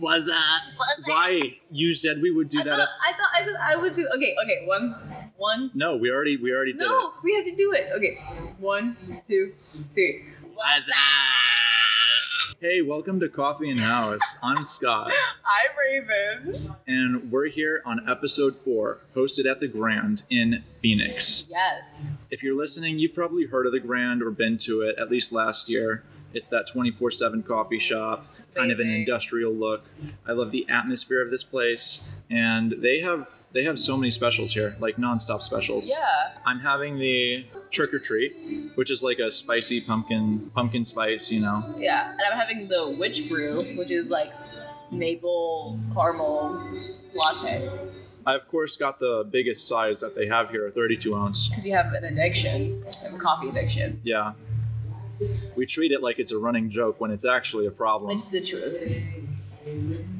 Was that? Why? You said we would do I that. thought, I thought I said I would do. Okay, okay. One, one. no, we already we already did No, it. we have to do it. Okay, one, two, three. Was that? Hey, welcome to Coffee and House. I'm Scott, I'm Raven. and we're here on episode four, hosted at the Grand in Phoenix. Yes. If you're listening, you've probably heard of the Grand or been to it at least last year. It's that 24 7 coffee shop, kind of an industrial look. I love the atmosphere of this place, and they have they have so many specials here, like nonstop specials. Yeah. I'm having the trick or treat, which is like a spicy pumpkin pumpkin spice, you know. Yeah. And I'm having the witch brew, which is like maple caramel latte. I of course got the biggest size that they have here, a 32 ounce. Because you have an addiction, have a coffee addiction. Yeah. We treat it like it's a running joke when it's actually a problem. It's the truth.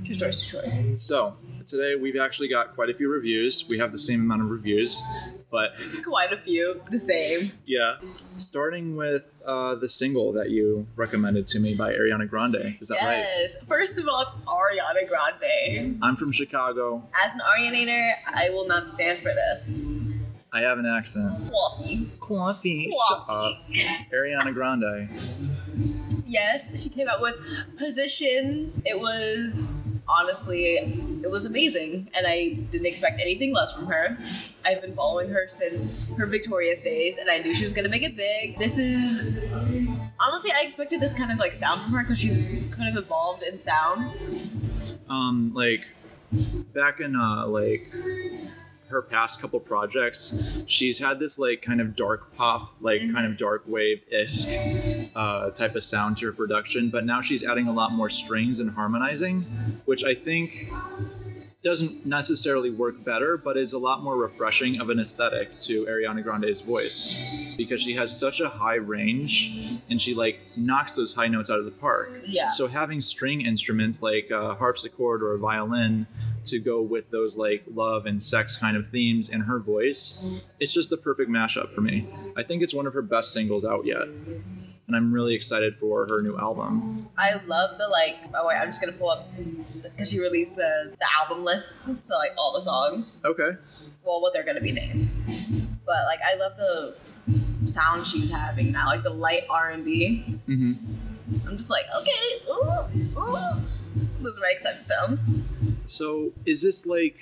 True story, true story. So, today we've actually got quite a few reviews. We have the same amount of reviews, but Quite a few, the same. yeah. Starting with uh, the single that you recommended to me by Ariana Grande. Is that right? yes. First of all, it's Ariana Grande. I'm from Chicago. As an Arianator, I will not stand for this. I have an accent. Coffee. Coffee. Shut up. Ariana Grande. Yes, she came out with positions. It was honestly, it was amazing, and I didn't expect anything less from her. I've been following her since her Victorious days, and I knew she was gonna make it big. This is honestly, I expected this kind of like sound from her because she's kind of evolved in sound. Um, like back in uh, like her past couple projects, she's had this like kind of dark pop, like kind of dark wave esque uh, type of sound to her production. But now she's adding a lot more strings and harmonizing, which I think doesn't necessarily work better, but is a lot more refreshing of an aesthetic to Ariana Grande's voice because she has such a high range and she like knocks those high notes out of the park. Yeah. So having string instruments like a harpsichord or a violin to go with those like love and sex kind of themes in her voice, it's just the perfect mashup for me. I think it's one of her best singles out yet. And I'm really excited for her new album. I love the like. Oh wait, I'm just gonna pull up because she released the the album list, so like all the songs. Okay. well, what they're gonna be named. But like, I love the sound she's having now, like the light R and B. hmm I'm just like, okay, ooh, ooh. Those are my excited sounds. So is this like?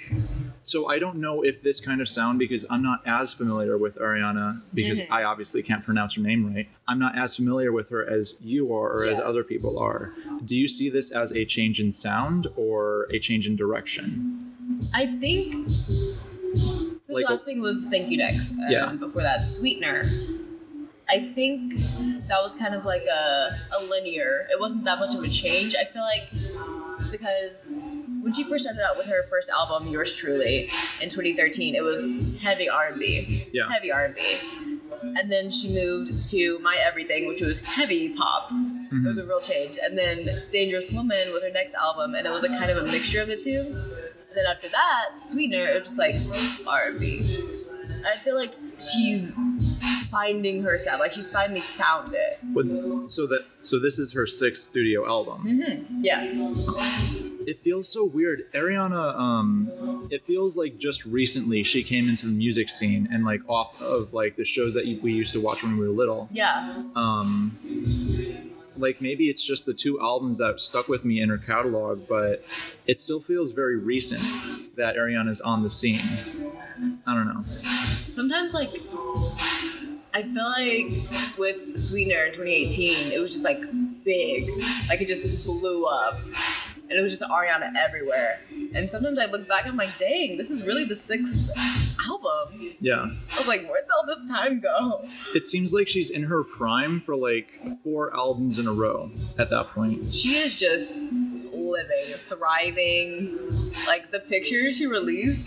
So I don't know if this kind of sound because I'm not as familiar with Ariana because Mhm. I obviously can't pronounce her name right. I'm not as familiar with her as you are or as other people are. Do you see this as a change in sound or a change in direction? I think the Like last thing was Thank You Next. Um, Yeah. Before that, Sweetener. I think that was kind of like a, a linear. It wasn't that much of a change. I feel like because when she first started out with her first album, Yours Truly, in 2013, it was heavy R&B. Yeah. Heavy R&B. And then she moved to My Everything, which was heavy pop. It was a real change. And then Dangerous Woman was her next album, and it was a kind of a mixture of the two. And then after that, Sweetener, it was just like R&B. I feel like she's finding her sound. Like she's finally found it. With, so that so this is her sixth studio album. Mm-hmm. Yes. It feels so weird. Ariana, um, it feels like just recently she came into the music scene and like off of like the shows that we used to watch when we were little. Yeah. Um, like maybe it's just the two albums that stuck with me in her catalog, but it still feels very recent that Ariana's on the scene. I don't know. Sometimes like I feel like with Sweetener in 2018, it was just like big. Like it just blew up. And it was just Ariana everywhere. And sometimes I look back, I'm like, dang, this is really the sixth album. Yeah. I was like, where'd all this time go? It seems like she's in her prime for like four albums in a row at that point. She is just living, thriving. Like the pictures she released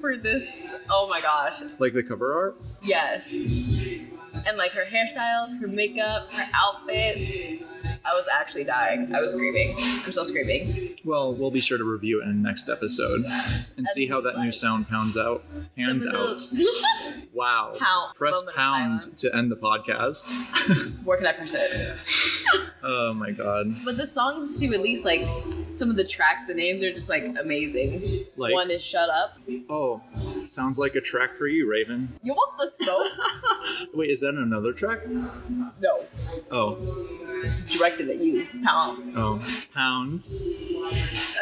for this, oh my gosh, Like the cover art? yes. And like her hairstyles, her makeup, her outfits. I was actually dying. I was screaming. I'm still screaming. Well, we'll be sure to review it in the next episode Yes. and see how that new sound pounds out. Hands out. Wow. Pound. Press pound to end the podcast. Where can I press it? oh my god. But the songs she released, like some of the tracks, the names are just like amazing. Like- One is Shut Up. Oh, sounds like a track for you, Raven. You want the smoke? Wait, is that another track? no. Oh, It's directed at you, pal. oh, pounds.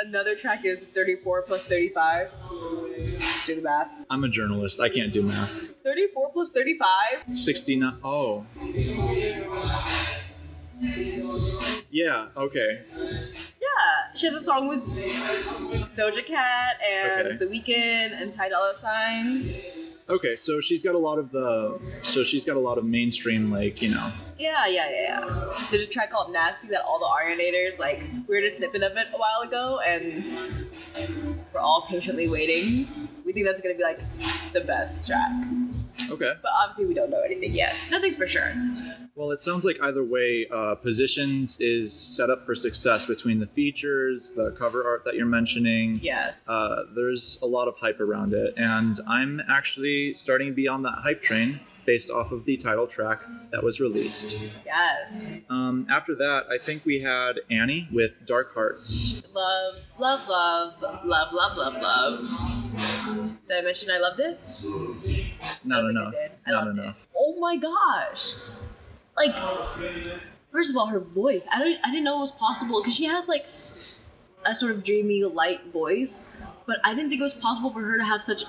Another track is 34 plus 35. Do the math. I'm a journalist. I can't do math. 34 plus 35? 69. Oh. Yeah, okay. Yeah. She has a song with Doja Cat and Okay. The Weeknd and Ty Dolla Sign. Okay, so she's got a lot of the so she's got a lot of mainstream like, you know. Yeah, yeah, yeah, yeah. There's a track called Nasty that all the Arianators, like, we heard a snippet of it a while ago, and we're all patiently waiting. We think that's gonna be, like, the best track. Okay. But obviously, we don't know anything yet. Nothing's for sure. Well, it sounds like either way, uh, Positions is set up for success between the features, the cover art that you're mentioning. Yes. Uh, there's a lot of hype around it, and I'm actually starting to be on that hype train based off of the title track that was released. yes. Um, after that, I think we had Annie with Dark Hearts. Love, love, love, love, love, love, love. Did I mention I loved it? Not I think I enough. I Not loved it. enough. Oh my gosh! Like, first of all, her voice. I don't. I didn't know it was possible because she has like a sort of dreamy, light voice, but I didn't think it was possible for her to have such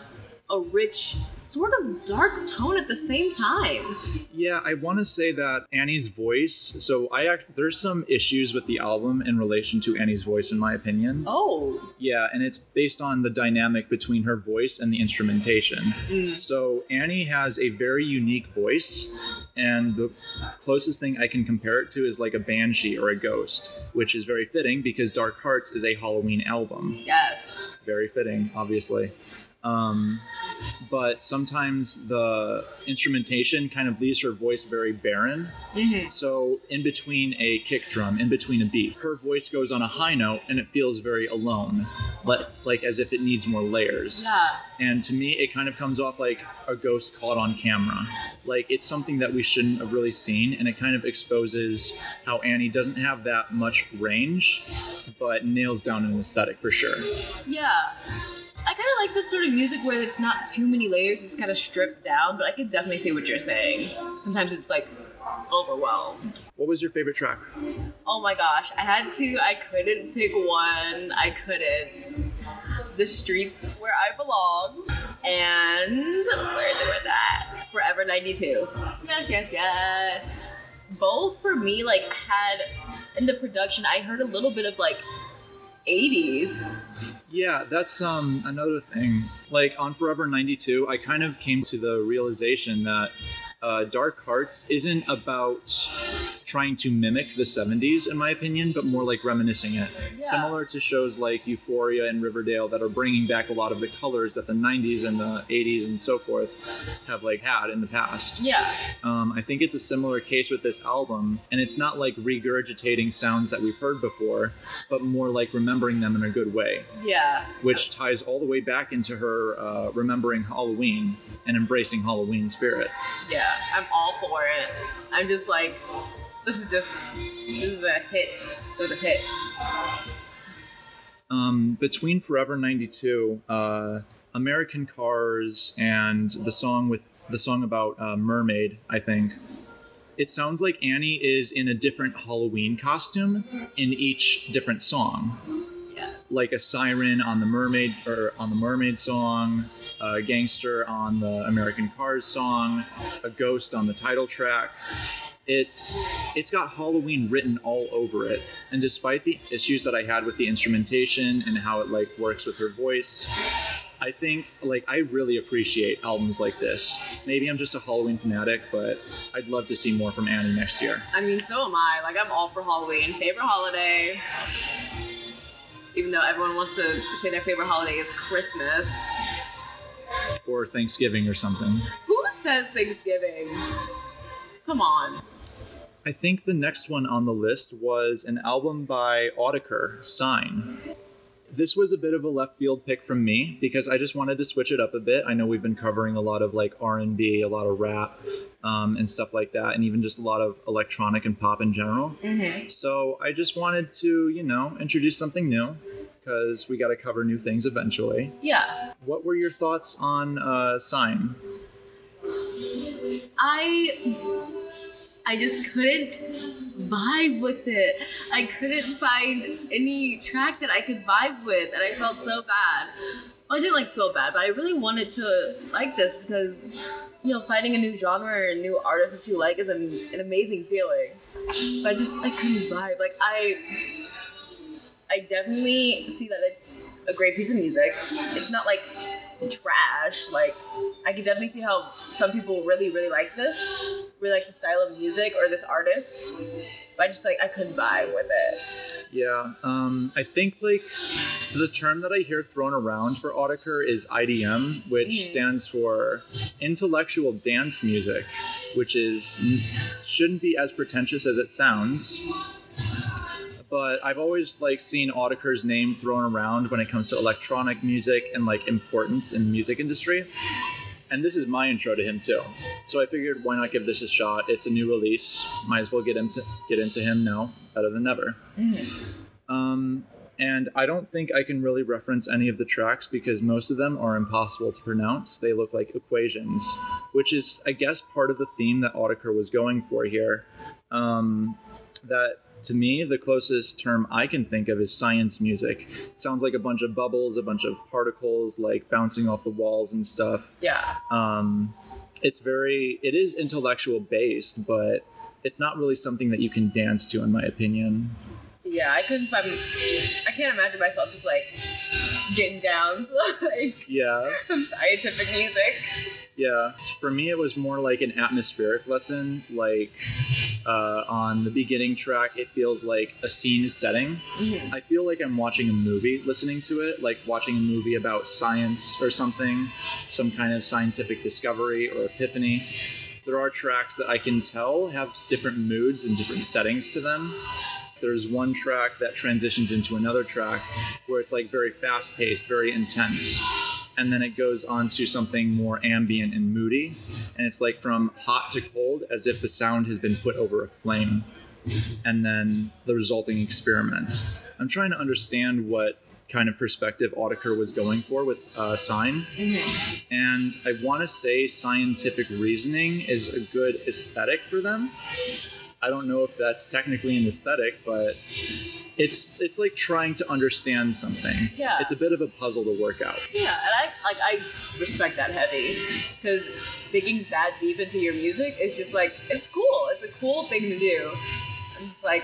a rich, sort of dark tone at the same time. Yeah, I want to say that Annie's voice. So I act, there's some issues with the album in relation to Annie's voice, in my opinion. Oh, Yeah, and it's based on the dynamic between her voice and the instrumentation. Mm. So Annie has a very unique voice, and the closest thing I can compare it to is like a banshee or a ghost, which is very fitting because Dark Hearts is a Halloween album. yes. Very fitting, obviously. Um, but sometimes the instrumentation kind of leaves her voice very barren. hmm So, in between a kick drum, in between a beat, her voice goes on a high note and it feels very alone, like, like as if it needs more layers. Yeah. And to me, it kind of comes off like a ghost caught on camera. Like it's something that we shouldn't have really seen, and it kind of exposes how Annie doesn't have that much range, but nails down an aesthetic for sure. Yeah. I kind of like this sort of music where it's not too many layers, it's kind of stripped down, but I could definitely see what you're saying. Sometimes it's like overwhelmed. What was your favorite track? Oh my gosh, I had to, I couldn't pick one. I couldn't. The Streets Where I Belong and where is it? What's that? Forever 92. Yes, yes, yes. Both for me, like, had in the production, I heard a little bit of like 80s. Yeah, that's um another thing. Like on Forever 92, I kind of came to the realization that uh, Dark Hearts isn't about trying to mimic the 70s, in my opinion, but more like reminiscing it. Yeah. Similar to shows like Euphoria and Riverdale that are bringing back a lot of the colors that the 90s and the 80s and so forth have like had in the past. Yeah. Um, I think it's a similar case with this album, and it's not like regurgitating sounds that we've heard before, but more like remembering them in a good way Yeah. which ties all the way back into her uh, remembering Halloween and embracing Halloween spirit. Yeah. I'm all for it. I'm just like, this is just, this is a hit. This is a hit. Um, between Forever '92, uh, American Cars, and the song with the song about uh, Mermaid, I think. It sounds like Annie is in a different Halloween costume in each different song. Yeah. like a siren on the mermaid or on the mermaid song a gangster on the american cars song a ghost on the title track it's it's got halloween written all over it and despite the issues that i had with the instrumentation and how it like works with her voice i think like i really appreciate albums like this maybe i'm just a halloween fanatic but i'd love to see more from annie next year I mean, so am I. Like, I'm all for Halloween. Favorite holiday. Even though everyone wants to say their favorite holiday is Christmas. Or thanksgiving or something Who says Thanksgiving? Come on. I think the next one on the list was an album by Autechre, Sign. This was a bit of a left field pick from me because I just wanted to switch it up a bit. I know we've been covering a lot of like R&B, a lot of rap, um, and stuff like that, and even just a lot of electronic and pop in general. Mm-hmm. So I just wanted to, you know, introduce something new because we got to cover new things eventually. Yeah. What were your thoughts on uh, Sign? I I just couldn't vibe with it. I couldn't find any track that I could vibe with, and I felt so bad. Well, I didn't like feel bad, but I really wanted to like this because you know finding a new genre and new artist that you like is an, an amazing feeling. But I just I couldn't vibe. Like I I definitely see that it's a great piece of music. It's not like trash. Like I can definitely see how some people really, really like this, really like the style of music or this artist. But I just like I couldn't vibe with it. Yeah, um, I think like the term that I hear thrown around for Autechre is IDM, which Mhm. stands for intellectual dance music, which is shouldn't be as pretentious as it sounds. But I've always like seen Autechre's name thrown around when it comes to electronic music and like importance in the music industry. And this is my intro to him too. So I figured why not give this a shot? It's a new release. Might as well get into get into him now, better than never. Um, and I don't think I can really reference any of the tracks because most of them are impossible to pronounce. They look like equations, which is, I guess, part of the theme that Autechre was going for here. Um, that to me, the closest term I can think of is science music. It sounds like a bunch of bubbles, a bunch of particles like bouncing off the walls and stuff. Yeah. Um, it's very, it is intellectual based, but it's not really something that you can dance to, in my opinion. Yeah, I couldn't find I can't imagine myself just like getting down to like Yeah. some scientific music. Yeah, for me, it was more like an atmospheric lesson. Like uh, on the beginning track, it feels like a scene is setting. I feel like I'm watching a movie listening to it, like watching a movie about science or something, some kind of scientific discovery or epiphany. There are tracks that I can tell have different moods and different settings to them. There's one track that transitions into another track where it's like very fast paced, very intense and then it goes on to something more ambient and moody and it's like from hot to cold as if the sound has been put over a flame and then the resulting experiments. I'm trying to understand what kind of perspective Autechre was going for with uh, sign and i want to say scientific reasoning is a good aesthetic for them i don't know if that's technically an aesthetic but it's it's like trying to understand something Yeah. it's a bit of a puzzle to work out Yeah, and I like I respect that heavy because digging that deep into your music is just like it's cool. It's a cool thing to do. I'm just like,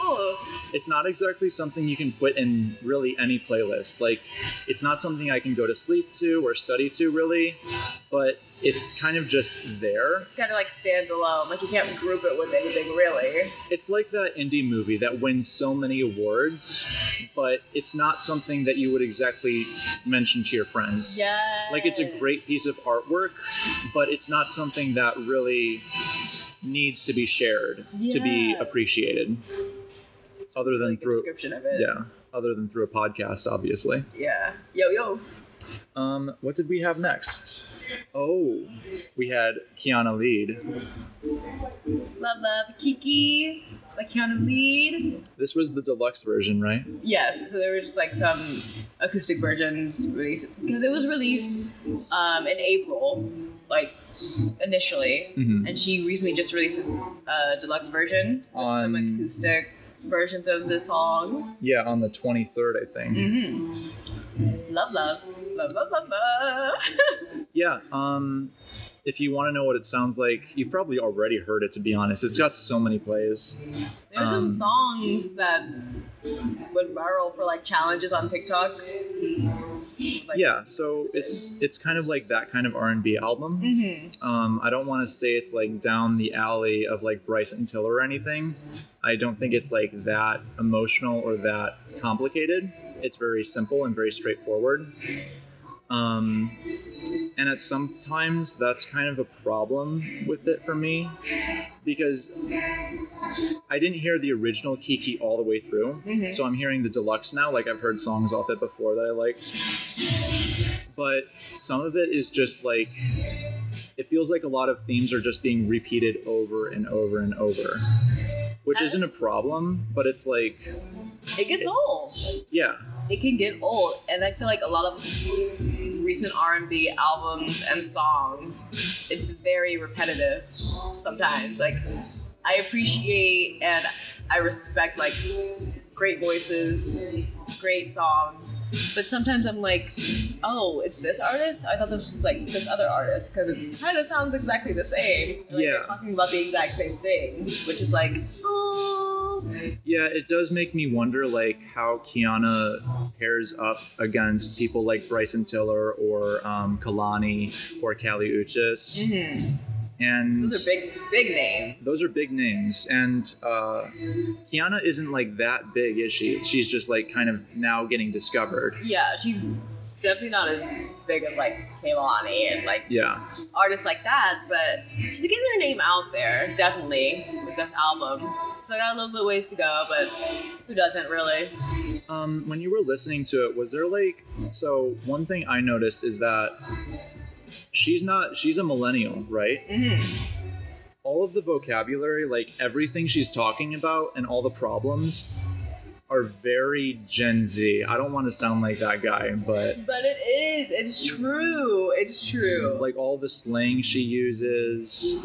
oh, it's not exactly something you can put in really any playlist. Like, it's not something I can go to sleep to or study to, really, but it's kind of just there. it's kind of like stands alone. Like you can't group it with anything really. It's like that indie movie that wins so many awards, but it's not something that you would exactly mention to your friends. Yeah. Like, it's a great piece of artwork, but it's not something that really needs to be shared to be Yes. appreciated. Other than like through, description of it. yeah, other than through a podcast, obviously. Yeah. Yo yo. Um, what did we have next? Oh, we had Kiana Ledé. Love love Kiki by Kiana Ledé. This was the deluxe version, right? Yes, so there were just like some acoustic versions released because it was released um, in April, like initially, Mhm. and she recently just released a deluxe version with some acoustic versions of the songs. Yeah, on the 23rd, I think. Mm-hmm. Love, love, love, love, love, love. Yeah, um, if you want to know what it sounds like, you've probably already heard it, to be honest. It's got so many plays. There's Um, some songs that went viral for like challenges on TikTok. Like, Yeah, so it's it's kind of like that kind of R&B album. Mm-hmm. Um, I don't want to say it's like down the alley of like Bryson Tiller or anything. I don't think it's like that emotional or that complicated. It's very simple and very straightforward. Um, and at sometimes that's kind of a problem with it for me because I didn't hear the original Kiki all the way through. Mhm. So I'm hearing the deluxe now. Like I've heard songs off it before that I liked. But some of it is just like it feels like a lot of themes are just being repeated over and over and over, which isn't a problem, but it's like, It gets old. yeah, It can get old, and I feel like a lot of recent R and B albums and songs, it's very repetitive sometimes. Like I appreciate and I respect like great voices, great songs, but sometimes I'm like, oh, it's this artist. I thought this was like this other artist because it kind of sounds exactly the same. Like Yeah. they're talking about the exact same thing, which is like, oh, yeah, it does make me wonder like how Kiana pairs up against people like Bryson Tiller or um, Kehlani or Kali Uchis, mhm. and those are big, big names. those are big names and uh kiana isn't like that big is she she's just like kind of now getting discovered Yeah, she's definitely not as big as like Kehlani and like yeah artists like that, but she's getting her name out there, definitely, with this album. So I got a little bit ways to go, but who doesn't really? um when you were listening to it was there like so one thing i noticed is that she's not she's a millennial right hmm all of the vocabulary like everything she's talking about and all the problems are very gen z i don't want to sound like that guy but But it is. It's true. It's true. Mhm, like all the slang she uses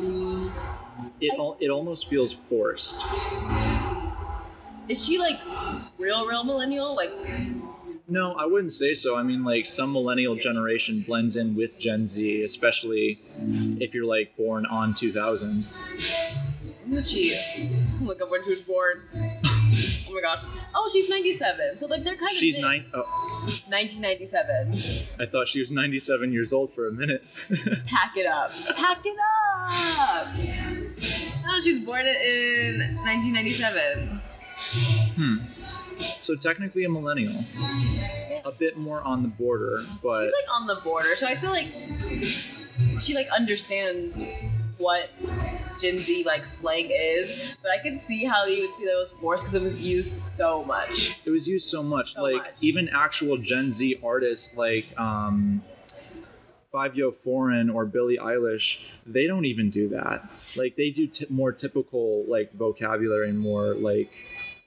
it, al- it almost feels forced Is she like real, real millennial? Like, No, I wouldn't say so. I mean, like some millennial generation blends in with Gen Z, especially if you're like born on 2000. who is she? Oh Look up when she was born. Oh my gosh. Oh, she's 97. So like they're kind of She's big. nine. Oh, 1997. I thought she was 97 years old for a minute. Pack it up. Pack it up. Oh, she was born in 1997. hmm. So technically a millennial, a bit more on the border, but She's like on the border, so I feel like she like understands what Gen Z like slang is, but I can see how you would see that was forced because it was used so much. it was used so much. So like much. even actual Gen Z artists like um, Five Yo Foreign or Billie Eilish, they don't even do that. Like they do t- more typical like vocabulary and more like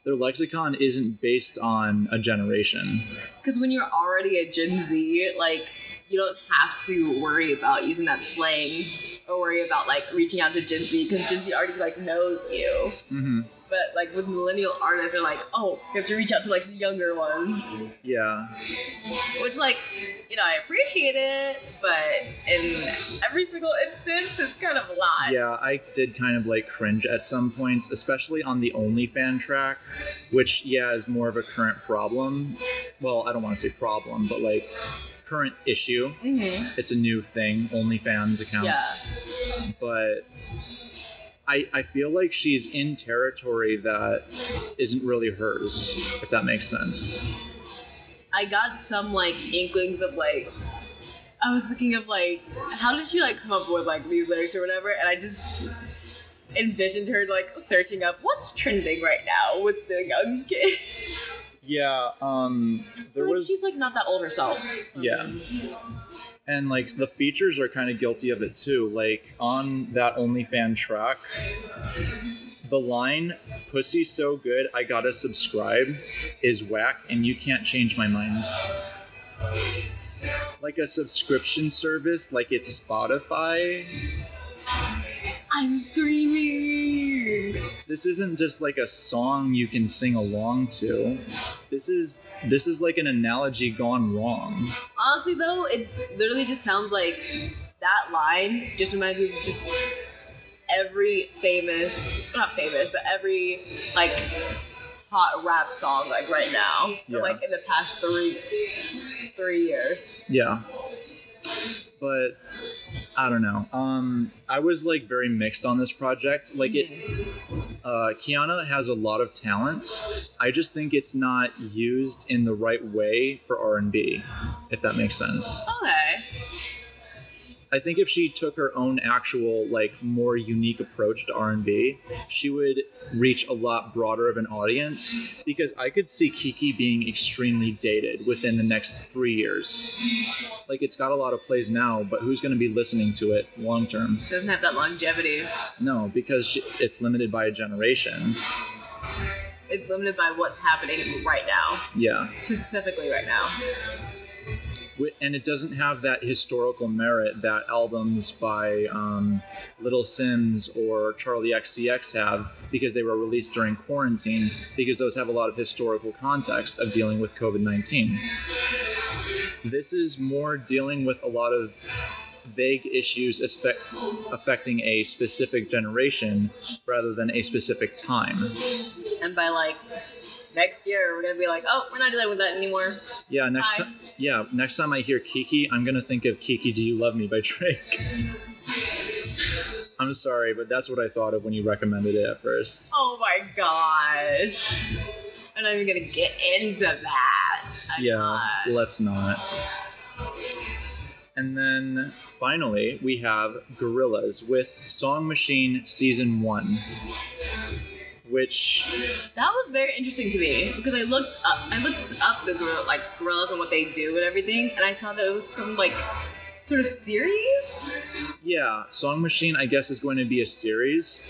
their lexicon isn't based on a generation. Because when you're already a Gen Z, like you don't have to worry about using that slang or worry about like reaching out to Gen Z because Gen Z already like knows you. hmm But like with millennial artists, they're like, oh, you have to reach out to like the younger ones. Yeah, Which, like, you know, I appreciate it, but in every single instance, it's kind of a lot. yeah. I did kind of like cringe at some points, especially on the OnlyFan track, which yeah is more of a current problem. Well, I don't want to say problem, but like current issue. hmm it's a new thing, OnlyFans accounts. But I I feel like she's in territory that isn't really hers, if that makes sense. I got some, like, inklings of, like, I was thinking of, like, how did she, like, come up with, like, these lyrics or whatever? And I just envisioned her, like, searching up what's trending right now with the young kids. Yeah, um there like, was she's, like, not that old herself. Yeah. and like the features are kind of guilty of it too. Like on that OnlyFan track, the line "Pussy so good, I gotta subscribe" is whack, and you can't change my mind. Like a subscription service, like it's Spotify. I'm screaming. This isn't just like a song you can sing along to. This is this is like an analogy gone wrong. Honestly, though, it literally just sounds like that line just reminds me of just every famous, not famous, but every like hot rap song like right now, Yeah. like in the past three three years. Yeah. But I don't know. Um I was like very mixed on this project. Like it uh Kiana has a lot of talent. I just think it's not used in the right way for R&B, if that makes sense. Okay. I think if she took her own actual like more unique approach to R&B, she would reach a lot broader of an audience because I could see Kiki being extremely dated within the next 3 years. Like it's got a lot of plays now, but who's going to be listening to it long term? Doesn't have that longevity. No, because it's limited by a generation. It's limited by what's happening right now, Yeah. specifically right now. And it doesn't have that historical merit that albums by um, Little Simz or Charli XCX have because they were released during quarantine because those have a lot of historical context of dealing with COVID 19. This is more dealing with a lot of vague issues affecting a specific generation rather than a specific time. And by like next year, we're gonna be like, oh, we're not dealing with that anymore. Yeah, next time. Yeah, next time I hear Kiki, I'm gonna think of Kiki, Do You Love Me by Drake. I'm sorry, but that's what I thought of when you recommended it at first. Oh my gosh. I'm not even gonna get into that. I'm yeah, not. let's not. And then finally, we have Gorillaz with Song Machine Season 1, which That was very interesting to me because I looked up, I looked up the gorilla, like gorillas and what they do and everything, and I saw that it was some like sort of series. Yeah, Song Machine, I guess, is going to be a series.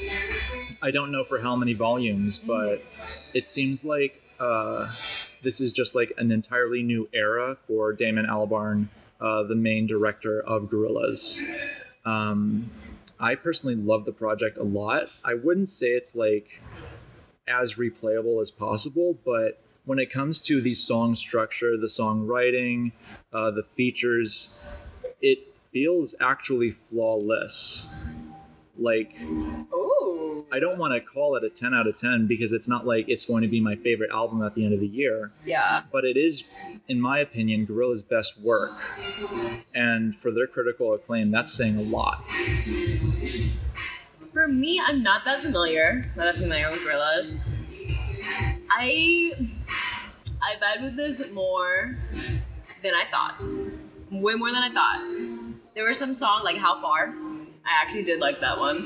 I don't know for how many volumes, but it seems like uh, this is just like an entirely new era for Damon Albarn, uh, the main director of Gorillaz. Um, I personally love the project a lot. I wouldn't say it's like as replayable as possible, but when it comes to the song structure, the songwriting, uh, the features, it feels actually flawless. Like, Ooh. I don't want to call it a 10 out of 10 because it's not like it's going to be my favorite album at the end of the year, Yeah. but it is, in my opinion, Gorilla's best work. And for their critical acclaim, that's saying a lot. For me, I'm not that familiar. Not that familiar with Gorillaz. I I vibe with this more than I thought. Way more than I thought. There were some songs like "How Far." I actually did like that one.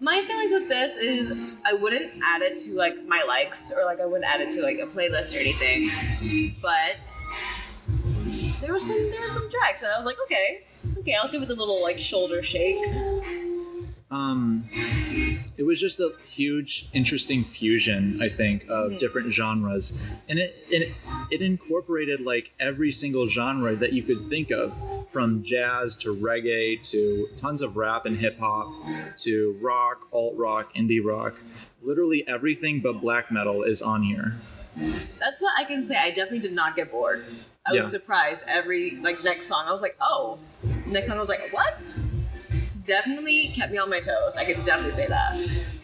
My feelings with this is I wouldn't add it to like my likes or like I wouldn't add it to like a playlist or anything. But there was some there were some tracks that I was like, okay, okay, I'll give it a little like shoulder shake. Um, it was just a huge, interesting fusion, I think, of different genres, and it, it it incorporated like every single genre that you could think of, from jazz to reggae to tons of rap and hip hop to rock, alt rock, indie rock. Literally everything but black metal is on here. That's what I can say. I definitely did not get bored. I Yeah. was surprised every like next song. I was like, oh. Next song I was like, what? Definitely kept me on my toes. I can definitely say that.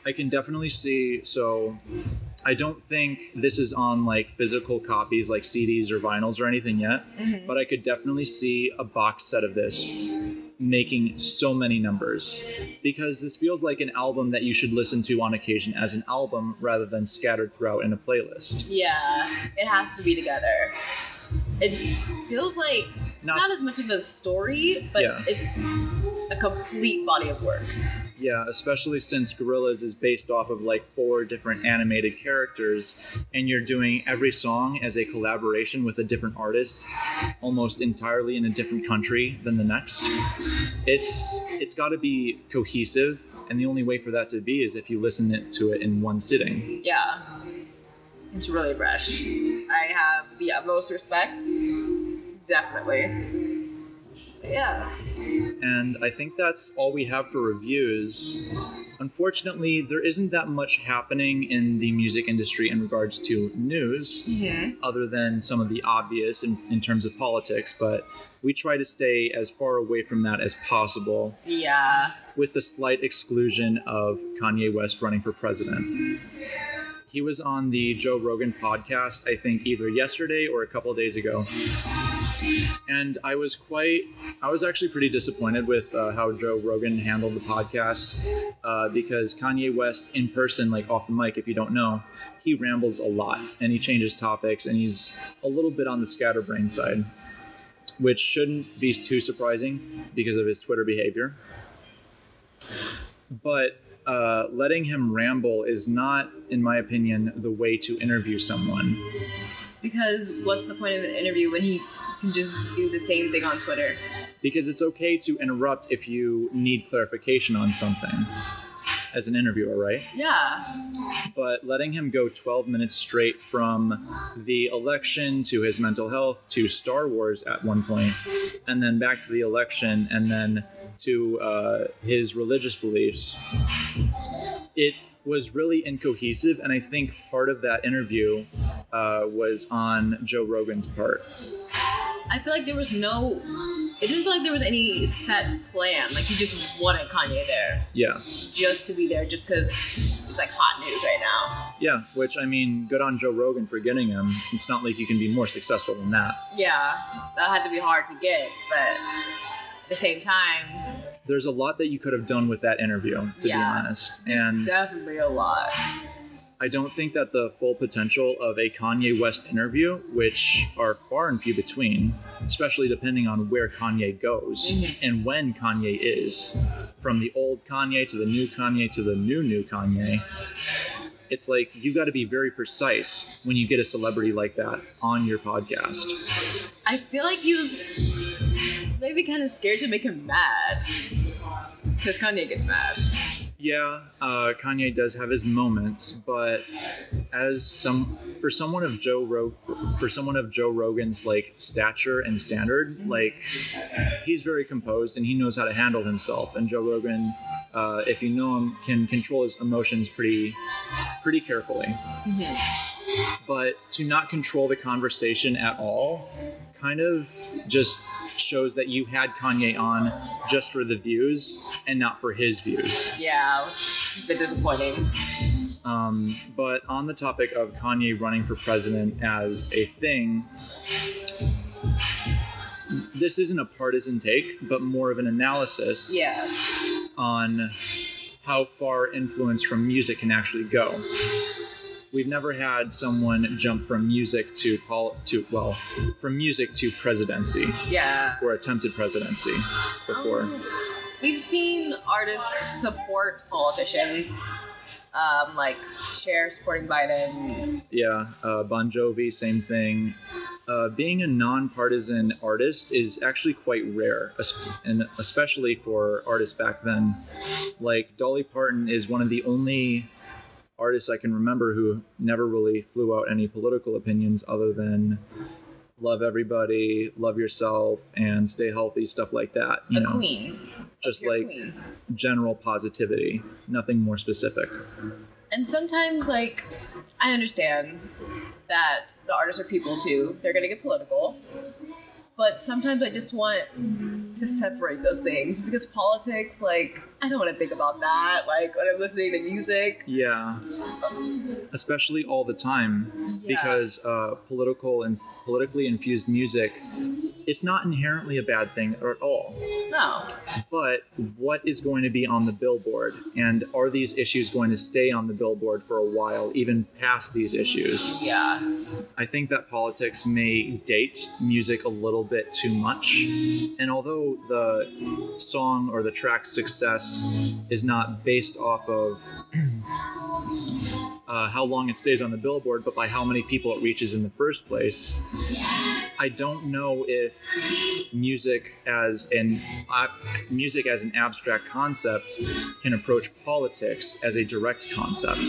I can definitely see. So, I don't think this is on like physical copies, like CDs or vinyls or anything yet. Mm-hmm. But I could definitely see a box set of this making so many numbers because this feels like an album that you should listen to on occasion as an album rather than scattered throughout in a playlist. Yeah, it has to be together. It feels like Not- not, as much of a story, but Yeah. it's a complete body of work. Yeah, especially since Gorillaz is based off of like four different animated characters, and you're doing every song as a collaboration with a different artist, almost entirely in a different country than the next. It's it's got to be cohesive, and the only way for that to be is if you listen it, to it in one sitting. Yeah. It's really fresh. I have the utmost respect. Definitely. Yeah. And I think that's all we have for reviews. Unfortunately, there isn't that much happening in the music industry in regards to news. Mm-hmm. other than some of the obvious in, in terms of politics, but we try to stay as far away from that as possible, Yeah. with the slight exclusion of Kanye West running for president. He was on the Joe Rogan podcast, I think either yesterday or a couple of days ago. And I was quite, I was actually pretty disappointed with uh, how Joe Rogan handled the podcast uh, because Kanye West, in person, like off the mic, if you don't know, he rambles a lot and he changes topics and he's a little bit on the scatterbrain side. which shouldn't be too surprising because of his Twitter behavior. But uh, letting him ramble is not, in my opinion, the way to interview someone. Because what's the point of an interview when he just do the same thing on Twitter? Because it's okay to interrupt if you need clarification on something as an interviewer, right? Yeah. But letting him go 12 minutes straight from the election to his mental health to Star Wars at one point, and then back to the election, and then to uh, his religious beliefs, it was really incohesive. And I think part of that interview uh, was on Joe Rogan's part. I feel like there was no. It didn't feel like there was any set plan. Like he just wanted Kanye there, Yeah. just to be there, just because it's like hot news right now. Yeah, which I mean, good on Joe Rogan for getting him. It's not like you can be more successful than that. Yeah, that had to be hard to get, but at the same time, There's a lot that you could have done with that interview, to Yeah. be honest. And definitely a lot. I don't think that the full potential of a Kanye West interview, which are far and few between, especially depending on where Kanye goes Mhm. and when Kanye is, from the old Kanye to the new Kanye to the new new Kanye, it's like you got to be very precise when you get a celebrity like that on your podcast. I feel like he was maybe kind of scared to make him mad. Because Kanye gets mad. Yeah, uh, Kanye does have his moments, but as some for someone of Joe Rog- for someone of Joe Rogan's like stature and standard, like he's very composed and he knows how to handle himself. And Joe Rogan, uh, if you know him, can control his emotions pretty pretty carefully. But to not control the conversation at all, kind of just shows that you had Kanye on just for the views and not for his views. Yeah, a bit disappointing. Um, but on the topic of Kanye running for president as a thing, this isn't a partisan take, but more of an analysis Yes. on how far influence from music can actually go. We've never had someone jump from music to pol- to well, from music to presidency Yeah. or attempted presidency before. Um, we've seen artists support politicians, um, like Cher supporting Biden. Yeah, uh, Bon Jovi, same thing. Uh, being a nonpartisan artist is actually quite rare, and especially for artists back then. Like Dolly Parton is one of the only artists I can remember who never really flew out any political opinions other than love everybody, love yourself, and stay healthy, stuff like that. You a know, queen. just Your like queen. general positivity, nothing more specific. And sometimes, like, I understand that the artists are people too. They're gonna get political. But sometimes I just want to separate those things because politics, like, I don't want to think about that. Like, when I'm listening to music, Yeah, especially all the time Yeah. because uh, political and politically infused music, it's not inherently a bad thing at all. no. But what is going to be on the billboard, and are these issues going to stay on the billboard for a while, even past these issues? Yeah. I think that politics may date music a little bit too much. And although the song or the track's success is not based off of uh, how long it stays on the billboard, but by how many people it reaches in the first place, I don't know if music as an uh, music as an abstract concept can approach politics as a direct concept.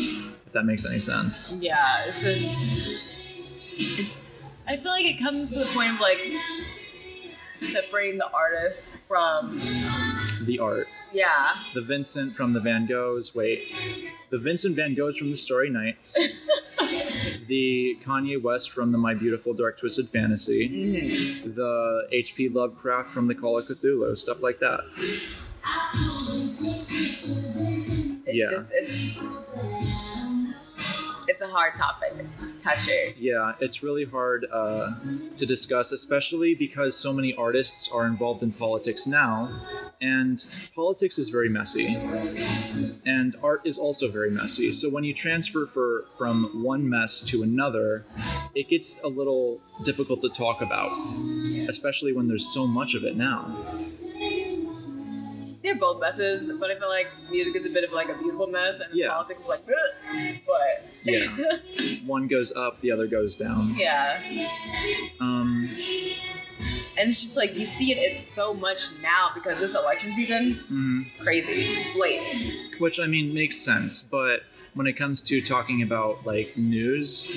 If that makes any sense. Yeah. It's just. It's. I feel like it comes to the point of, like, separating the artist from. The art. Yeah. the Vincent from the Van Goghs. Wait, the Vincent Van Goghs from the Starry Nights. the Kanye West from the My Beautiful Dark Twisted Fantasy. hmm The H.P. Lovecraft from the Call of Cthulhu. Stuff like that. It's Yeah. just. It's. It's a hard topic. Yeah, it's really hard uh, to discuss, especially because so many artists are involved in politics now, and politics is very messy, and art is also very messy. So when you transfer for, from one mess to another, it gets a little difficult to talk about. especially when there's so much of it now. They're both messes, but I feel like music is a bit of like a beautiful mess, and Yeah. politics is like, "Ugh." but Yeah. One goes up, the other goes down. yeah. Um, And it's just like you see it in so much now because this election season, mhm. crazy, just blatant. which I mean makes sense, but when it comes to talking about like news,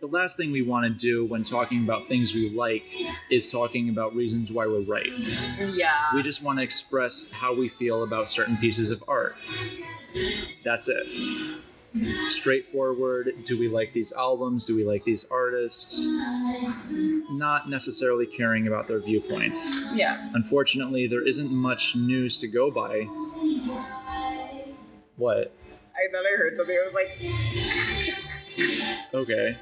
the last thing we want to do when talking about things we like is talking about reasons why we're right. Yeah. We just want to express how we feel about certain pieces of art. That's it. Straightforward. Do we like these albums? Do we like these artists? Not necessarily caring about their viewpoints. yeah. Unfortunately, there isn't much news to go by. What? I thought I heard something. I was like, Okay.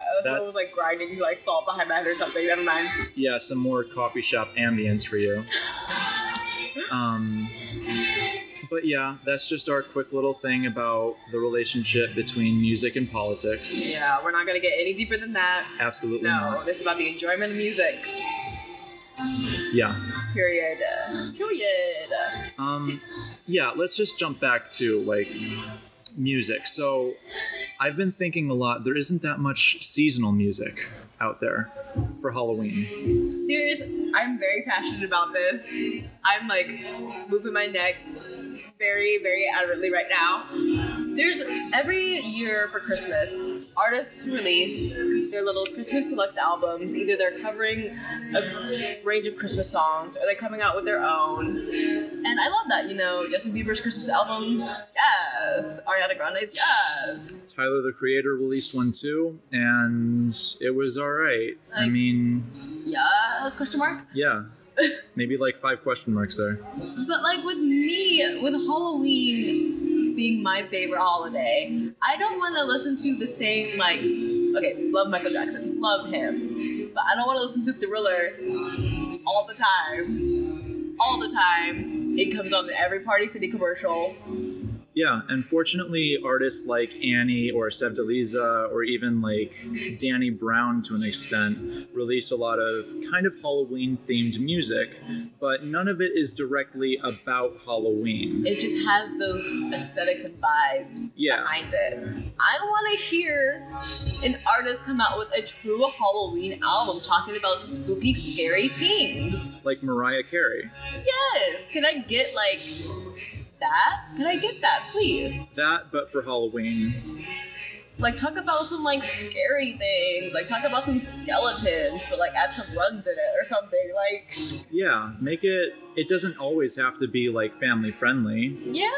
I was, I was like grinding like salt behind my head or something. Never mind. Yeah, some more coffee shop ambience for you. Um, but yeah, that's just our quick little thing about the relationship between music and politics. Yeah, we're not gonna get any deeper than that. Absolutely No, not. this is about the enjoyment of music. Yeah. Period. Period. Um, yeah, let's just jump back to like music. So I've been thinking a lot. There isn't that much seasonal music out there for Halloween. There's, I'm very passionate about this. I'm like moving my neck very, very adamantly right now. There's every year for Christmas, artists release their little Christmas deluxe albums. Either they're covering a range of Christmas songs or they're coming out with their own. And I love that, you know, Justin Bieber's Christmas album, yes. Ariana Grande's, yes. Tyler the Creator released one too, and it was all right. I Like- mean, Yes, question mark? yeah, maybe like five question marks there. But like with me, with Halloween being my favorite holiday, I don't want to listen to the same like. Okay, love Michael Jackson, love him, but I don't want to listen to Thriller all the time. All the time, it comes on in every Party City commercial. Yeah, and fortunately, artists like Annie or Sevdaliza or even like Danny Brown to an extent release a lot of kind of Halloween themed music, but none of it is directly about Halloween. It just has those aesthetics and vibes Yeah. behind it. I want to hear an artist come out with a true Halloween album talking about spooky, scary themes. Like Mariah Carey. Yes. Can I get like that? Can I get that, please? That, but for Halloween. Like talk about some like scary things. Like talk about some skeletons, but like add some runs in it or something. Like Yeah, make it, it doesn't always have to be like family friendly. yeah.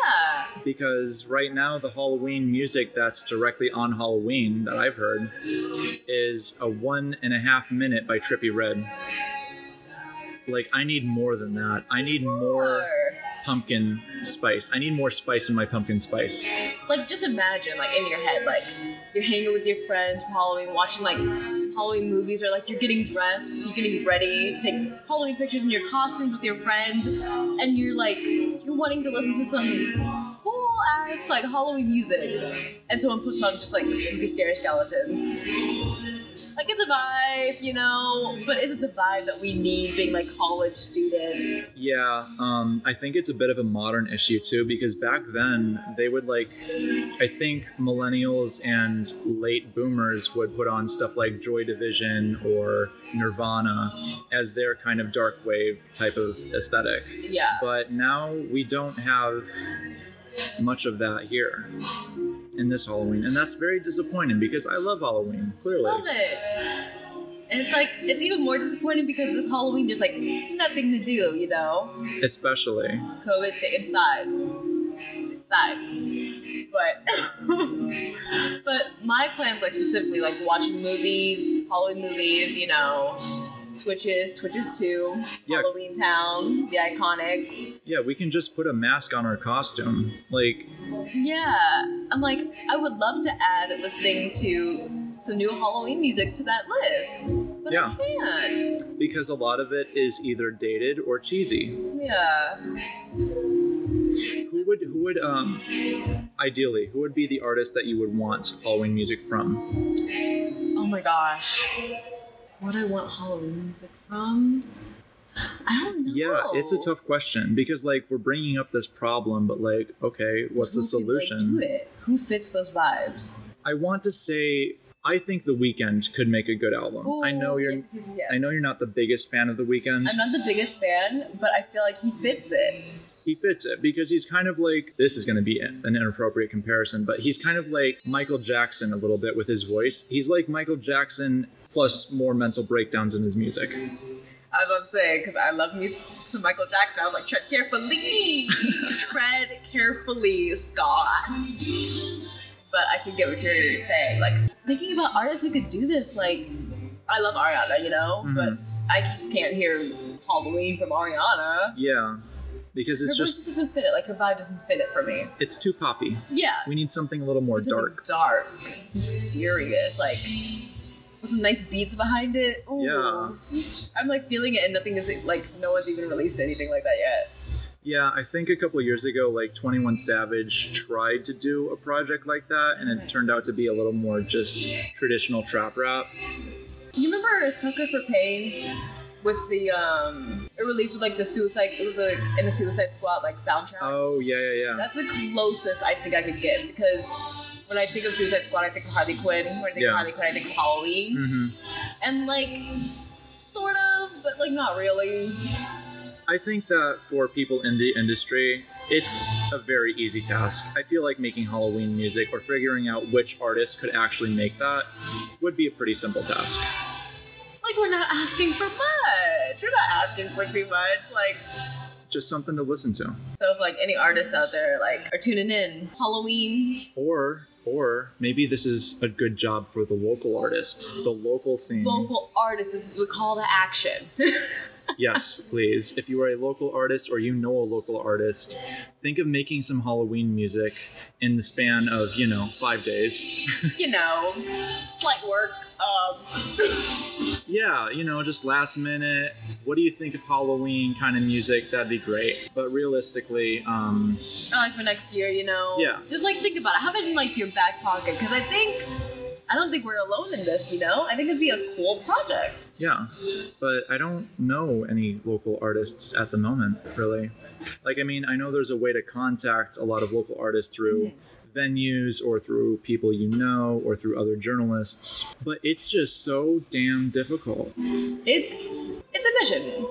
because right now the Halloween music that's directly on Halloween that I've heard is a one and a half minute by Trippie Redd. Like I need more than that. I need more Or, pumpkin spice. I need more spice in my pumpkin spice. like just imagine like in your head like you're hanging with your friends for Halloween, watching like Halloween movies, or like you're getting dressed, you're getting ready to take Halloween pictures in your costumes with your friends, and you're like you're wanting to listen to some cool ass like Halloween music, and someone puts on just like the spooky scary skeletons. Like it's a vibe, you know, but is it the vibe that we need being like college students? Yeah, um, I think it's a bit of a modern issue too because back then they would like, I think millennials and late boomers would put on stuff like Joy Division or Nirvana as their kind of dark wave type of aesthetic. Yeah. But now we don't have much of that here in this Halloween, and that's very disappointing because I love Halloween. Clearly, Love it. And it's like it's even more disappointing because this Halloween there's like nothing to do, you know. especially. COVID stay inside. Inside. But but my plans like specifically like watching movies, Halloween movies, you know, Twitches, Twitches 2, Yeah. Halloween Town, the Iconics. Yeah, we can just put a mask on our costume. Like, Yeah. I'm like, I would love to add listening to some new Halloween music to that list. But Yeah. I can't. because a lot of it is either dated or cheesy. Yeah. Who would who would um ideally who would be the artist that you would want Halloween music from? Oh my gosh. What I want Halloween music from. I don't know. Yeah, it's a tough question because like we're bringing up this problem, but like, okay, what's the Who could, like, solution? do it? Who fits those vibes? I want to say I think The Weeknd could make a good album. I know you're yes, yes, yes. I know you're not the biggest fan of The Weeknd. I'm not the biggest fan, but I feel like he fits it. he fits it because he's kind of like this is going to be an inappropriate comparison, but he's kind of like Michael Jackson a little bit with his voice. He's like Michael Jackson plus more mental breakdowns in his music. I was about to say because I love me some Michael Jackson. I was like, tread carefully, tread carefully, Scott. But I can get what you're saying. Like thinking about artists who could do this. Like I love Ariana, you know, Mhm. but I just can't hear Halloween from Ariana. Yeah, because Her it's voice just just doesn't fit it. Like her vibe doesn't fit it for me. it's too poppy. Yeah, We need something a little more It's dark. dark, mysterious, like with some nice beats behind it. Ooh. Yeah. I'm like feeling it, and nothing is like no one's even released anything like that yet. Yeah, I think a couple years ago, like 21 Savage tried to do a project like that, and it turned out to be a little more just traditional trap rap. You remember "Sucker for Pain" with the um, it released with like the Suicide. It was the in the Suicide Squad like soundtrack. Oh yeah, yeah, yeah. That's the closest I think I could get because when I think of Suicide Squad, I think of Harley Quinn. When I think Yeah. of Harley Quinn, I think of Halloween, hmm and like sort of, but like not really. I think that for people in the industry, it's a very easy task. I feel like making Halloween music or figuring out which artist could actually make that would be a pretty simple task. Like we're not asking for much. We're not asking for too much. Like Just something to listen to. so, if like any artists out there like are tuning in, Halloween, Or or maybe this is a good job for the local artists, the local scene. local artists. This is a call to action. yes, please. If you are a local artist or you know a local artist, think of making some Halloween music in the span of, you know, five days. you know, slight work. Um, yeah, you know, just last minute. What do you think of Halloween kind of music? That'd be great. But realistically, um, like for next year, you know. Yeah. Just like think about it. Have it in like your back pocket because I think. I don't think we're alone in this, you know? I think it'd be a cool project. yeah. But I don't know any local artists at the moment, really. Like, I mean, I know there's a way to contact a lot of local artists through venues or through people you know or through other journalists, but it's just so damn difficult. It's it's a mission.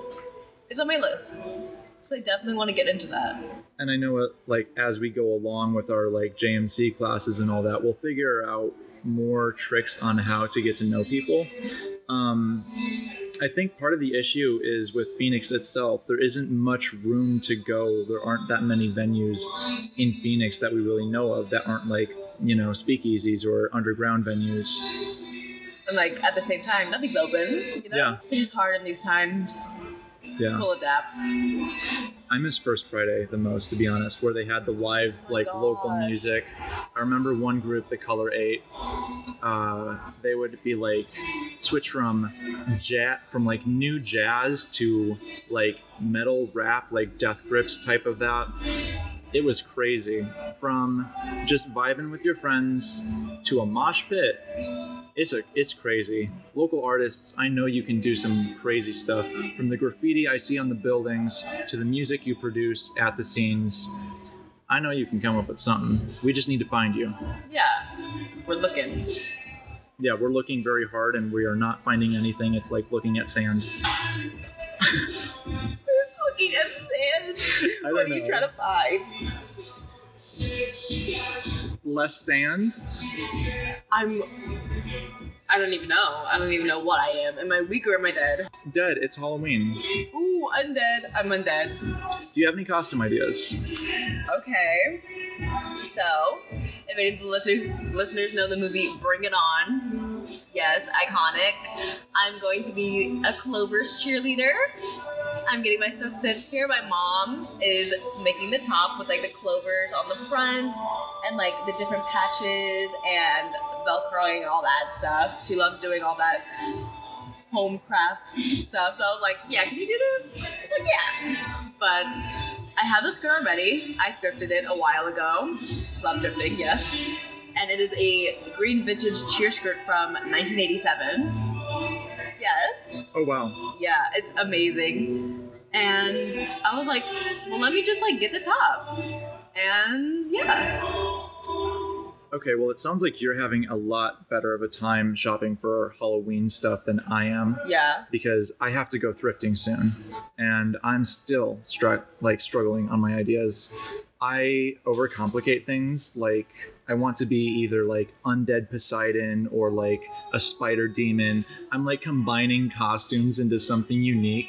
It's on my list. I definitely want to get into that. and I know it like as we go along with our like JMC classes and all that, we'll figure out more tricks on how to get to know people. Um, I think part of the issue is with Phoenix itself. There isn't much room to go. There aren't that many venues in Phoenix that we really know of that aren't like you know speakeasies or underground venues. And like at the same time, nothing's open. You know? Yeah. It's just hard in these times. Yeah, We'll adapt. I miss First Friday the most, to be honest, where they had the live like local music. I remember one group, the Color Eight. Uh, they would be like switch from jazz, from like new jazz to like metal rap, like Death Grips type of that. It was crazy. From just vibing with your friends to a mosh pit. It's a it's crazy. Local artists, I know you can do some crazy stuff. From the graffiti I see on the buildings to the music you produce at the scenes. I know you can come up with something. We just need to find you. Yeah. We're looking. Yeah, we're looking very hard and we are not finding anything. It's like looking at sand. What are you know. trying to find? Less sand? I'm. I don't even know. I don't even know what I am. Am I weak or am I dead? Dead. It's Halloween. Ooh, undead. I'm undead. Do you have any costume ideas? Okay. So, if any of the listeners listeners know the movie Bring It On, yes, iconic. I'm going to be a Clover's cheerleader. I'm getting my stuff sent here. My mom is making the top with like the clovers on the front and like the different patches and velcroing and all that stuff. She loves doing all that home craft stuff. So I was like, yeah, can you do this? She's like, yeah. But I have this skirt already. I thrifted it a while ago. Love thrifting, yes. And it is a green vintage cheer skirt from 1987. Yes. Oh wow. Yeah, it's amazing. And I was like, well, let me just like get the top. And yeah. Okay, well, it sounds like you're having a lot better of a time shopping for Halloween stuff than I am Yeah. because I have to go thrifting soon, and I'm still like struggling on my ideas. I overcomplicate things. Like I want to be either like undead Poseidon or like a spider demon. I'm like combining costumes into something unique.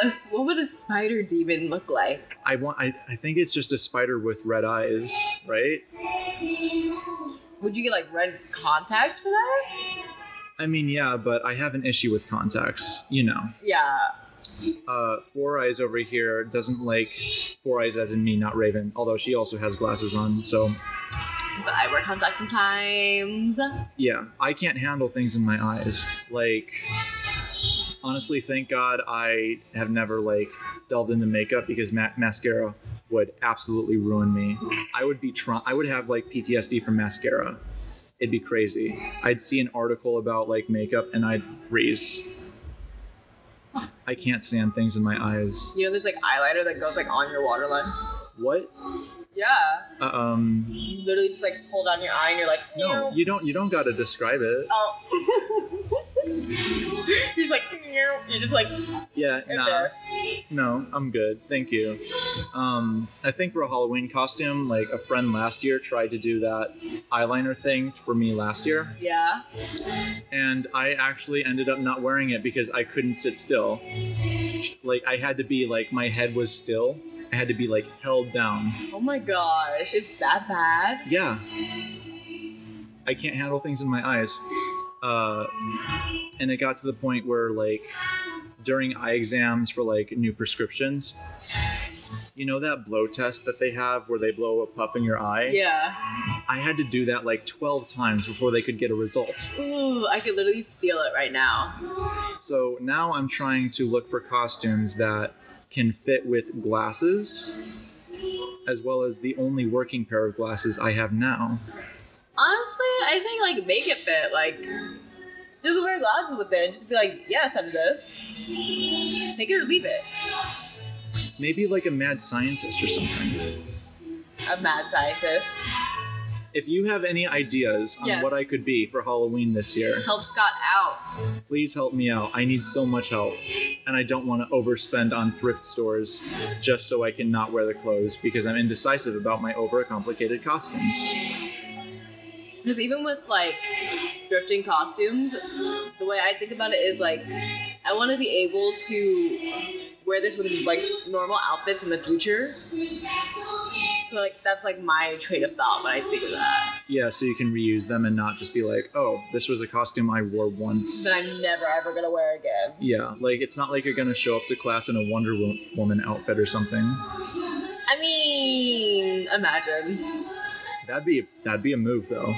A what would a spider demon look like? I want. I, I think it's just a spider with red eyes, right? Would you get like red contacts for that? I mean, yeah, but I have an issue with contacts. You know. Yeah. uh, Four Eyes over here doesn't like Four Eyes as in me, not Raven. Although she also has glasses on, so But I wear contacts sometimes. yeah, I can't handle things in my eyes. Like, honestly, thank God I have never like delved into makeup because ma- mascara would absolutely ruin me. I would be tra- I would have like PTSD from mascara. It'd be crazy. I'd see an article about like makeup and I'd freeze. I can't stand things in my eyes. You know, there's like eyeliner that goes like on your waterline. What? Yeah. Uh, um. You literally just like pull down your eye and you're like, No, you don't. You don't got to describe it. Oh. just like, you're just like, Yeah, nah. there. No, I'm good. Thank you. Um, I think for a Halloween costume, like a friend last year tried to do that eyeliner thing for me last year, Yeah. and I actually ended up not wearing it because I couldn't sit still. Like I had to be like my head was still. I had to be like held down. Oh my gosh, it's that bad? Yeah. I can't handle things in my eyes. Uh, and it got to the point where, like, during eye exams for like new prescriptions, you know that blow test that they have where they blow a puff in your eye? Yeah. I had to do that like 12 times before they could get a result. Ooh, I could literally feel it right now. So now I'm trying to look for costumes that can fit with glasses, as well as the only working pair of glasses I have now. Honestly, I think like make it fit. Like, just wear glasses with it and just be like, yes, I'm this. Take it or leave it. Maybe like a mad scientist or something. A mad scientist. If you have any ideas on Yes. what I could be for Halloween this year, Help Scott out. please help me out. I need so much help. And I don't want to overspend on thrift stores just so I can not wear the clothes because I'm indecisive about my overcomplicated costumes. Because even with like thrifting costumes, the way I think about it is like, I want to be able to wear this with like normal outfits in the future. So like that's like my train of thought when I think of that. Yeah, so you can reuse them and not just be like, oh, this was a costume I wore once. That I'm never ever gonna wear again. Yeah, like it's not like you're gonna show up to class in a Wonder Woman outfit or something. I mean, imagine. That'd be that'd be a move though.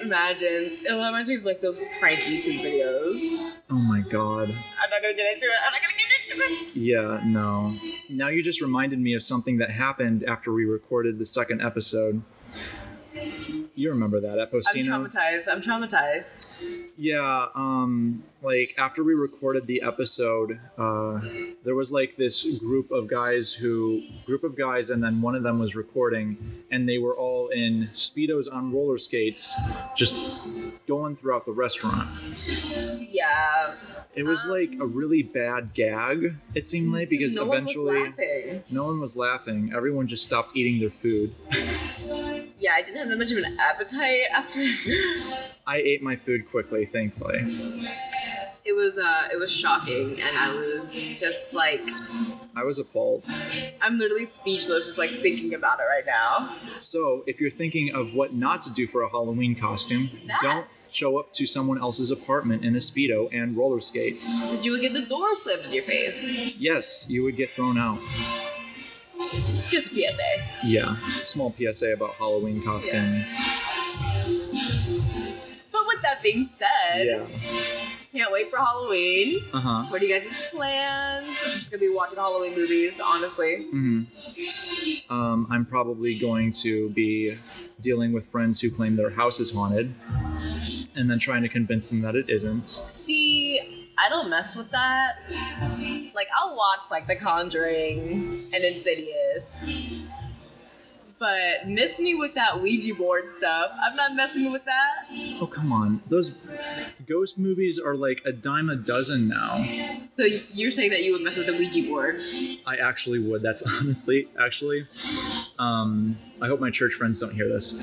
Imagine. It reminds me of like those prank YouTube videos. Oh my god. I'm not gonna get into it. I'm not gonna get into it. Yeah, no. Now you just reminded me of something that happened after we recorded the second episode. You remember that, I'm traumatized. I'm traumatized. Yeah, um, like after we recorded the episode, uh, there was like this group of guys who, group of guys, and then one of them was recording, and they were all in speedos on roller skates, just going throughout the restaurant. Yeah. It was like a really bad gag. It seemed like because no eventually one no one was laughing. Everyone just stopped eating their food. Yeah, I didn't have that much of an appetite after. I ate my food quickly, thankfully. It was uh, it was shocking, and I was just like, I was appalled. I'm literally speechless, just like thinking about it right now. So, if you're thinking of what not to do for a Halloween costume, That. don't show up to someone else's apartment in a Speedo and roller skates. You would get the door slammed in your face? Yes, you would get thrown out. Just PSA. Yeah, small PSA about Halloween costumes. But with that being said, Yeah. Can't wait for Halloween. Uh huh. What are you guys' plans? I'm just gonna be watching Halloween movies, honestly. hmm Um, I'm probably going to be dealing with friends who claim their house is haunted and then trying to convince them that it isn't. See, I don't mess with that. Like I'll watch like The Conjuring and Insidious. But miss me with that Ouija board stuff. I'm not messing with that. Oh come on, those ghost movies are like a dime a dozen now. So you're saying that you would mess with the Ouija board? I actually would. That's honestly, actually. Um, I hope my church friends don't hear this.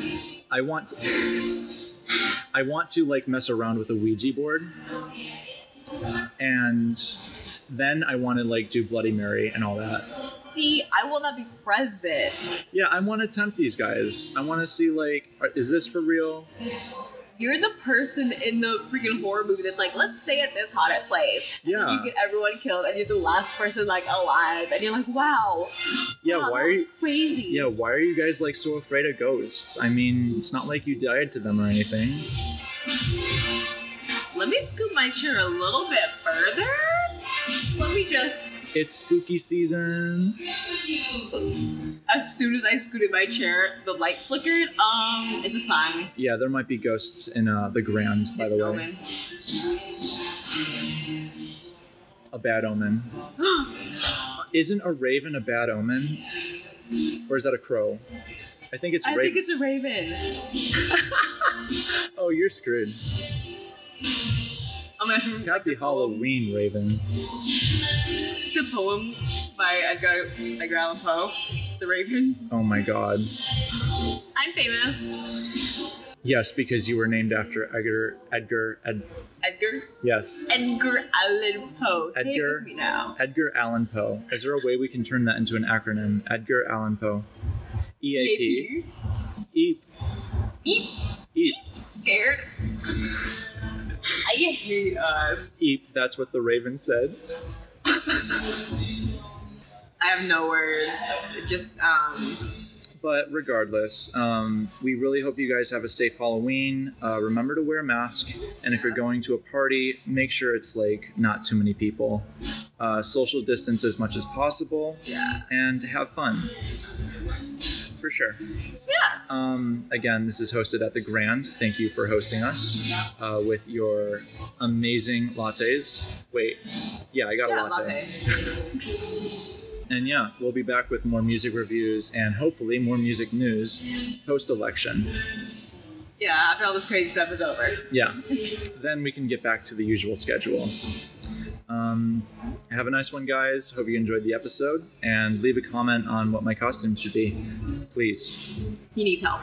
I want, to, I want to like mess around with the Ouija board, and then I want to like do Bloody Mary and all that. See, I will not be present. Yeah, I want to tempt these guys. I want to see like, is this for real? You're the person in the freaking horror movie that's like, let's stay at this haunted place. And Yeah. you get everyone killed, and you're the last person like alive, and you're like, wow. Yeah, wow, why are you? crazy? Yeah, why are you guys like so afraid of ghosts? I mean, it's not like you died to them or anything. Let me scoot my chair a little bit further. Let me just. It's spooky season. As soon as I scooted my chair, the light flickered. Um, it's a sign. Yeah, there might be ghosts in uh, the Grand, by it's the way. omen. A bad omen. Isn't a raven a bad omen? Or is that a crow? I think it's I raven. think it's a raven. oh, you're screwed. Remember, like, Happy the poem- Halloween, Raven. The poem by Edgar, Edgar Allan Poe, The Raven. Oh my god. I'm famous. Yes, because you were named after Edgar. Edgar. Ed, Edgar. yes. Edgar Allan Poe. Say Edgar. with me now. Edgar Allan Poe. Is there a way we can turn that into an acronym? Edgar Allan Poe. EAP. Eep. Eep. Eep. Scared. I hate us. Eep. That's what the Raven said. I have no words. Just um. But regardless, um, we really hope you guys have a safe Halloween. Uh, remember to wear a mask, and if you're going to a party, make sure it's like not too many people. Uh, social distance as much as possible, Yeah. and have fun. For sure. Yeah. Um, again, this is hosted at the Grand. Thank you for hosting us uh, with your amazing lattes. Wait, yeah, I got Yeah. a latte. Latte. And yeah, we'll be back with more music reviews and hopefully more music news post election. Yeah. After all this crazy stuff is over. Yeah, then we can get back to the usual schedule. Um, have a nice one, guys. Hope you enjoyed the episode and leave a comment on what my costume should be, please. You need help.